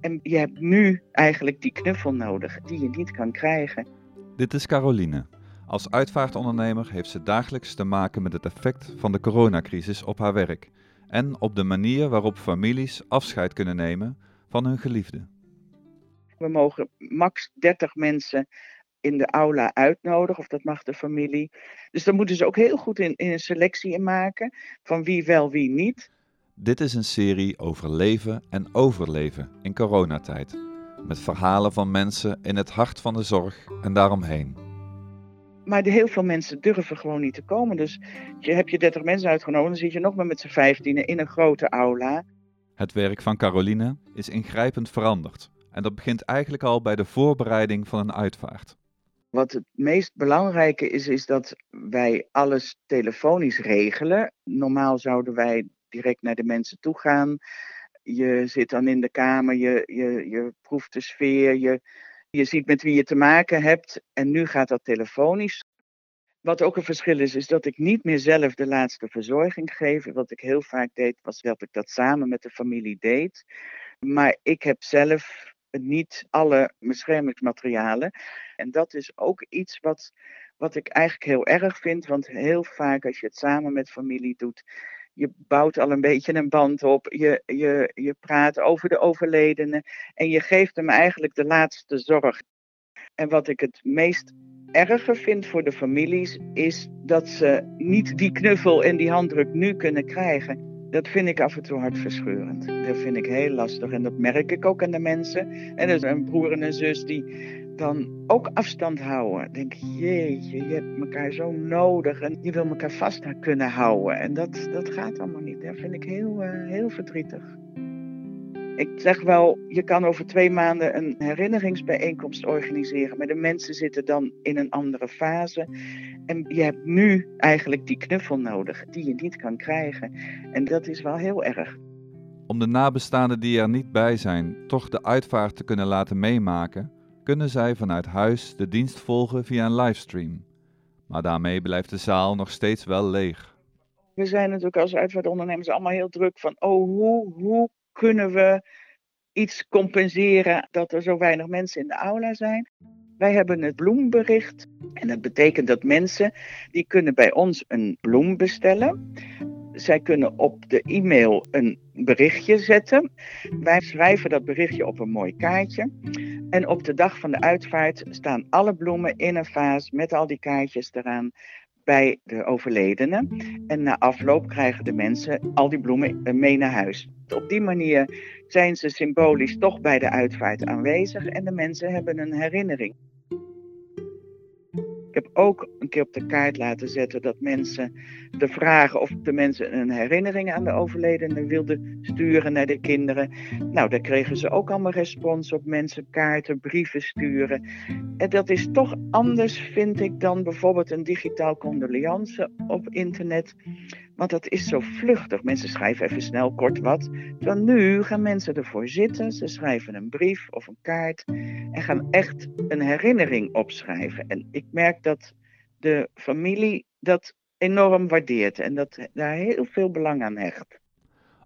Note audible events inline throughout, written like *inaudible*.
En je hebt nu eigenlijk die knuffel nodig die je niet kan krijgen. Dit is Caroline. Als uitvaartondernemer heeft ze dagelijks te maken met het effect van de coronacrisis op haar werk en op de manier waarop families afscheid kunnen nemen van hun geliefden. We mogen max 30 mensen in de aula uitnodigen, of dat mag de familie. Dus daar moeten ze ook heel goed in, in een selectie in maken van wie wel, wie niet. Dit is een serie over leven en overleven in coronatijd. Met verhalen van mensen in het hart van de zorg en daaromheen. Maar heel veel mensen durven gewoon niet te komen. Dus je hebt je 30 mensen uitgenodigd, dan zit je nog maar met z'n 15 in een grote aula. Het werk van Caroline is ingrijpend veranderd. En dat begint eigenlijk al bij de voorbereiding van een uitvaart. Wat het meest belangrijke is, is dat wij alles telefonisch regelen. Normaal zouden wij direct naar de mensen toe gaan. Je zit dan in de kamer, je, je, je proeft de sfeer, je, je ziet met wie je te maken hebt. En nu gaat dat telefonisch. Wat ook een verschil is, is dat ik niet meer zelf de laatste verzorging geef. Wat ik heel vaak deed, was dat ik dat samen met de familie deed. Maar ik heb zelf niet alle beschermingsmaterialen. En dat is ook iets wat, wat ik eigenlijk heel erg vind. Want heel vaak als je het samen met familie doet, je bouwt al een beetje een band op. Je, je, je praat over de overledene. En je geeft hem eigenlijk de laatste zorg. En wat ik het meest erger vind voor de families, is dat ze niet die knuffel en die handdruk nu kunnen krijgen. Dat vind ik af en toe hartverscheurend. Dat vind ik heel lastig. En dat merk ik ook aan de mensen. En er is een broer en een zus die dan ook afstand houden. Denk, jeetje, je hebt elkaar zo nodig en je wil elkaar vast kunnen houden. En dat, dat gaat allemaal niet. Dat vind ik heel, uh, heel verdrietig. Ik zeg wel, je kan over twee maanden een herinneringsbijeenkomst organiseren, maar de mensen zitten dan in een andere fase. En je hebt nu eigenlijk die knuffel nodig, die je niet kan krijgen. En dat is wel heel erg. Om de nabestaanden die er niet bij zijn, toch de uitvaart te kunnen laten meemaken, kunnen zij vanuit huis de dienst volgen via een livestream. Maar daarmee blijft de zaal nog steeds wel leeg. We zijn natuurlijk als uitvaartondernemers allemaal heel druk van, oh, hoe, hoe kunnen we iets compenseren dat er zo weinig mensen in de aula zijn? Wij hebben het bloembericht en dat betekent dat mensen die kunnen bij ons een bloem bestellen. Zij kunnen op de e-mail een berichtje zetten. Wij schrijven dat berichtje op een mooi kaartje. En op de dag van de uitvaart staan alle bloemen in een vaas met al die kaartjes eraan bij de overledene. En na afloop krijgen de mensen al die bloemen mee naar huis. Op die manier zijn ze symbolisch toch bij de uitvaart aanwezig en de mensen hebben een herinnering. Ik heb ook een keer op de kaart laten zetten dat mensen de vragen of de mensen een herinnering aan de overledene wilden sturen naar de kinderen. Nou, daar kregen ze ook allemaal respons op. Mensen kaarten, brieven sturen. En dat is toch anders, vind ik, dan bijvoorbeeld een digitaal condoleance op internet. Want dat is zo vluchtig. Mensen schrijven even snel kort wat. Terwijl nu gaan mensen ervoor zitten. Ze schrijven een brief of een kaart. En gaan echt een herinnering opschrijven. En ik merk dat de familie dat enorm waardeert. En dat daar heel veel belang aan hecht.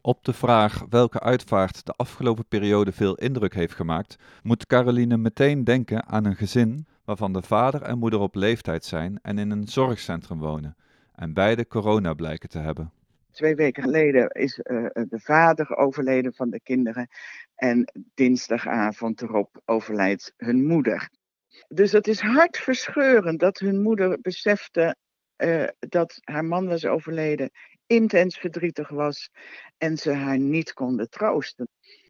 Op de vraag welke uitvaart de afgelopen periode veel indruk heeft gemaakt, moet Caroline meteen denken aan een gezin waarvan de vader en moeder op leeftijd zijn en in een zorgcentrum wonen en beide corona blijken te hebben. Twee weken geleden is uh, de vader overleden van de kinderen en dinsdagavond erop overlijdt hun moeder. Dus het is hartverscheurend dat hun moeder besefte uh, dat haar man was overleden, intens verdrietig was en ze haar niet konden troosten.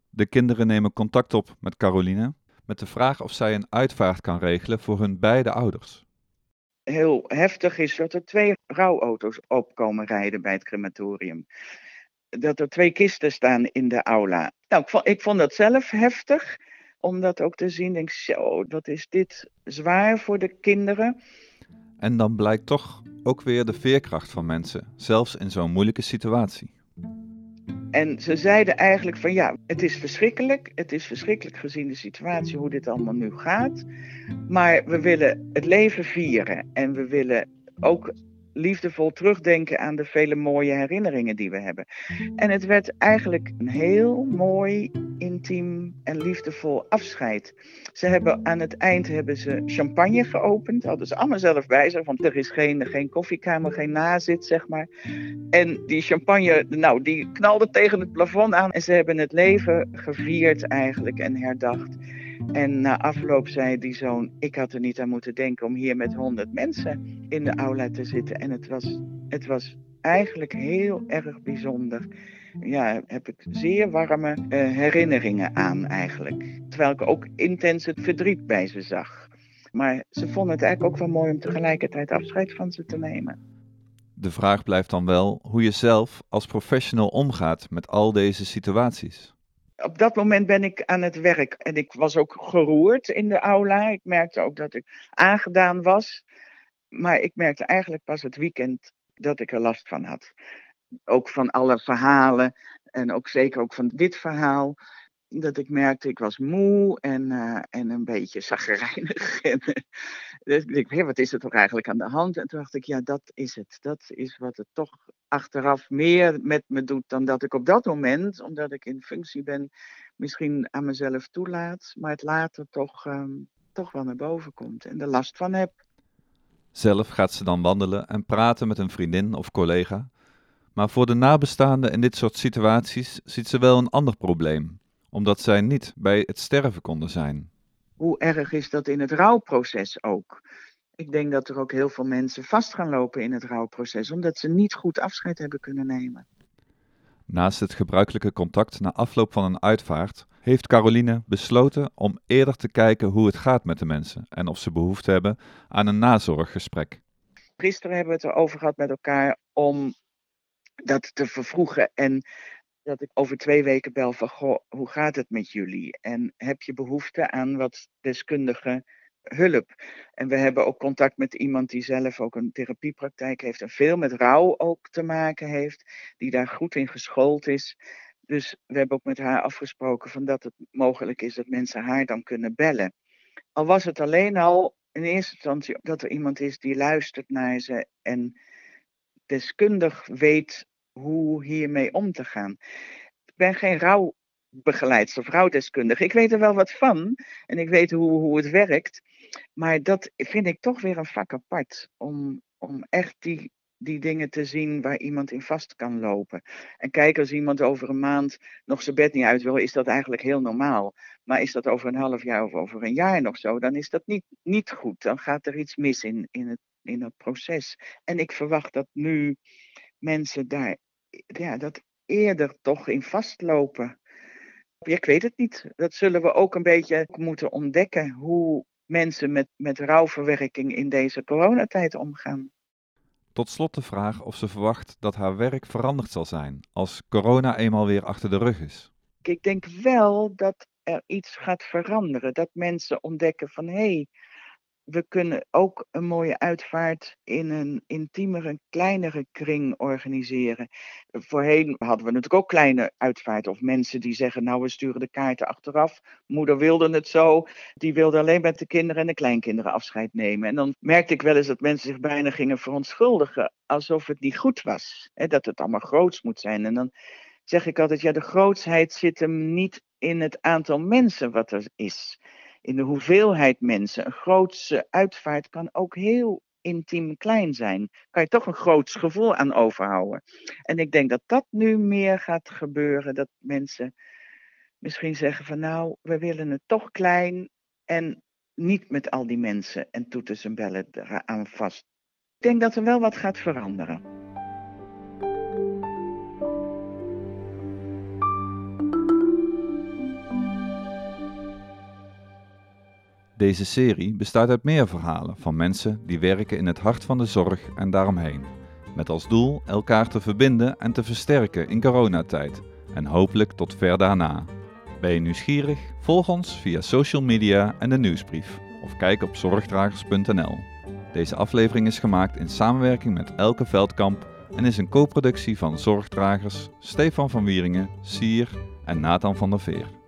De kinderen nemen contact op met Caroline met de vraag of zij een uitvaart kan regelen voor hun beide ouders heel heftig is dat er twee rouwauto's opkomen rijden bij het crematorium. Dat er twee kisten staan in de aula. Nou, ik vond, ik vond dat zelf heftig, om dat ook te zien. Denk zo, wat is dit zwaar voor de kinderen. En dan blijkt toch ook weer de veerkracht van mensen, zelfs in zo'n moeilijke situatie. En ze zeiden eigenlijk van ja, het is verschrikkelijk. Het is verschrikkelijk gezien de situatie, hoe dit allemaal nu gaat. Maar we willen het leven vieren. En we willen ook liefdevol terugdenken aan de vele mooie herinneringen die we hebben. En het werd eigenlijk een heel mooi, intiem en liefdevol afscheid. Ze hebben aan het eind hebben ze champagne geopend. Hadden ze allemaal zelf bij zich, want er is geen, geen koffiekamer, geen nazit, zeg maar. En die champagne, nou, die knalde tegen het plafond aan. En ze hebben het leven gevierd eigenlijk en herdacht. En na afloop zei die zoon: Ik had er niet aan moeten denken om hier met honderd mensen in de aula te zitten. En het was, het was eigenlijk heel erg bijzonder. Ja, heb ik zeer warme uh, herinneringen aan eigenlijk. Terwijl ik ook intens het verdriet bij ze zag. Maar ze vonden het eigenlijk ook wel mooi om tegelijkertijd afscheid van ze te nemen. De vraag blijft dan wel hoe je zelf als professional omgaat met al deze situaties op dat moment ben ik aan het werk. En ik was ook geroerd in de aula. Ik merkte ook dat ik aangedaan was. Maar ik merkte eigenlijk pas het weekend dat ik er last van had. Ook van alle verhalen. En ook zeker ook van dit verhaal. Dat ik merkte, ik was moe en, uh, en een beetje zagrijnig. *laughs* en, dus ik dacht, wat is er toch eigenlijk aan de hand? En toen dacht ik, ja, dat is het. Dat is wat het toch achteraf meer met me doet dan dat ik op dat moment, omdat ik in functie ben, misschien aan mezelf toelaat, maar het later toch, um, toch wel naar boven komt en er last van heb. Zelf gaat ze dan wandelen en praten met een vriendin of collega. Maar voor de nabestaanden in dit soort situaties ziet ze wel een ander probleem, omdat zij niet bij het sterven konden zijn. Hoe erg is dat in het rouwproces ook? Ik denk dat er ook heel veel mensen vast gaan lopen in het rouwproces, omdat ze niet goed afscheid hebben kunnen nemen. Naast het gebruikelijke contact na afloop van een uitvaart, heeft Caroline besloten om eerder te kijken hoe het gaat met de mensen en of ze behoefte hebben aan een nazorggesprek. Gisteren hebben we het erover gehad met elkaar om dat te vervroegen en dat ik over twee weken bel van, goh, hoe gaat het met jullie? En heb je behoefte aan wat deskundige hulp. En we hebben ook contact met iemand die zelf ook een therapiepraktijk heeft en veel met rouw ook te maken heeft, die daar goed in geschoold is. Dus we hebben ook met haar afgesproken van dat het mogelijk is dat mensen haar dan kunnen bellen. Al was het alleen al in eerste instantie dat er iemand is die luistert naar ze en deskundig weet hoe hiermee om te gaan. Ik ben geen rouwbegeleidster of rouwdeskundige. Ik weet er wel wat van en ik weet hoe, hoe het werkt. Maar dat vind ik toch weer een vak apart. Om, om echt die, die dingen te zien waar iemand in vast kan lopen. En kijk, als iemand over een maand nog zijn bed niet uit wil, is dat eigenlijk heel normaal. Maar is dat over een half jaar of over een jaar nog zo, dan is dat niet, niet goed. Dan gaat er iets mis in, in, het, in het proces. En ik verwacht dat nu mensen daar ja, dat eerder toch in vastlopen. Ik weet het niet. Dat zullen we ook een beetje moeten ontdekken. Hoe, mensen met, met rouwverwerking in deze coronatijd omgaan. Tot slot de vraag of ze verwacht dat haar werk veranderd zal zijn als corona eenmaal weer achter de rug is. Ik denk wel dat er iets gaat veranderen. Dat mensen ontdekken van hé, hey, we kunnen ook een mooie uitvaart in een intiemere, kleinere kring organiseren. Voorheen hadden we natuurlijk ook kleine uitvaart of mensen die zeggen, nou we sturen de kaarten achteraf. Moeder wilde het zo, die wilde alleen met de kinderen en de kleinkinderen afscheid nemen. En dan merkte ik wel eens dat mensen zich bijna gingen verontschuldigen, alsof het niet goed was. Hè, dat het allemaal groots moet zijn. En dan zeg ik altijd, ja de grootsheid zit hem niet in het aantal mensen wat er is in de hoeveelheid mensen. Een grootse uitvaart kan ook heel intiem klein zijn. Kan je toch een groots gevoel aan overhouden. En ik denk dat dat nu meer gaat gebeuren. Dat mensen misschien zeggen van nou, we willen het toch klein en niet met al die mensen en toeters en bellen eraan vast. Ik denk dat er wel wat gaat veranderen. Deze serie bestaat uit meer verhalen van mensen die werken in het hart van de zorg en daaromheen. Met als doel elkaar te verbinden en te versterken in coronatijd en hopelijk tot ver daarna. Ben je nieuwsgierig? Volg ons via social media en de nieuwsbrief of kijk op zorgdragers.nl. Deze aflevering is gemaakt in samenwerking met Elke Veldkamp en is een co-productie van Zorgdragers, Stefan van Wieringen, Sier en Nathan van der Veer.